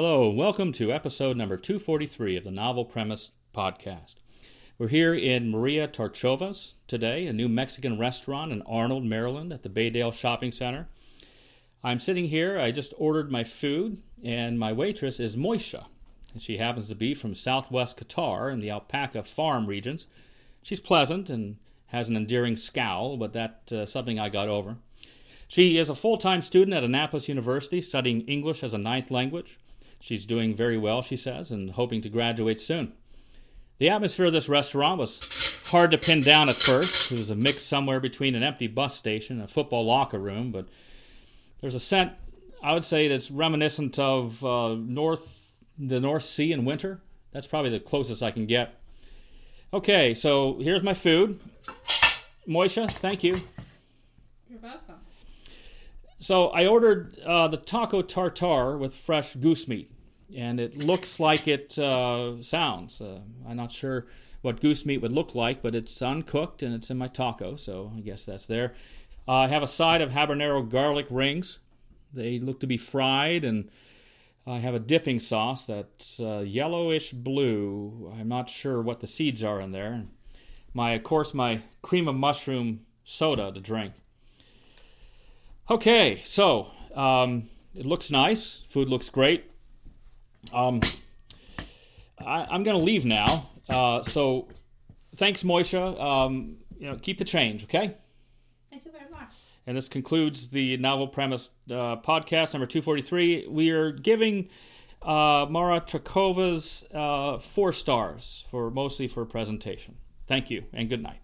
Hello, welcome to episode number 243 of the Novel Premise Podcast. We're here in Maria Tarchova's today, a new Mexican restaurant in Arnold, Maryland, at the Baydale Shopping Center. I'm sitting here, I just ordered my food, and my waitress is Moisha. She happens to be from southwest Qatar in the alpaca farm regions. She's pleasant and has an endearing scowl, but that's uh, something I got over. She is a full time student at Annapolis University studying English as a ninth language. She's doing very well, she says, and hoping to graduate soon. The atmosphere of this restaurant was hard to pin down at first. It was a mix somewhere between an empty bus station and a football locker room, but there's a scent, I would say, that's reminiscent of uh, North the North Sea in winter. That's probably the closest I can get. Okay, so here's my food. Moisha, thank you. You're welcome. So I ordered uh, the taco tartare with fresh goose meat, and it looks like it uh, sounds. Uh, I'm not sure what goose meat would look like, but it's uncooked and it's in my taco, so I guess that's there. Uh, I have a side of habanero garlic rings. They look to be fried, and I have a dipping sauce that's uh, yellowish blue. I'm not sure what the seeds are in there. My, of course, my cream of mushroom soda to drink. Okay, so um, it looks nice. Food looks great. Um, I, am going to leave now. Uh, so thanks, Moisha. Um, you know, keep the change, okay? Thank you very much. And this concludes the novel premise uh, podcast number 243. We are giving uh, Mara Trakova's uh, four stars for mostly for presentation. Thank you and good night.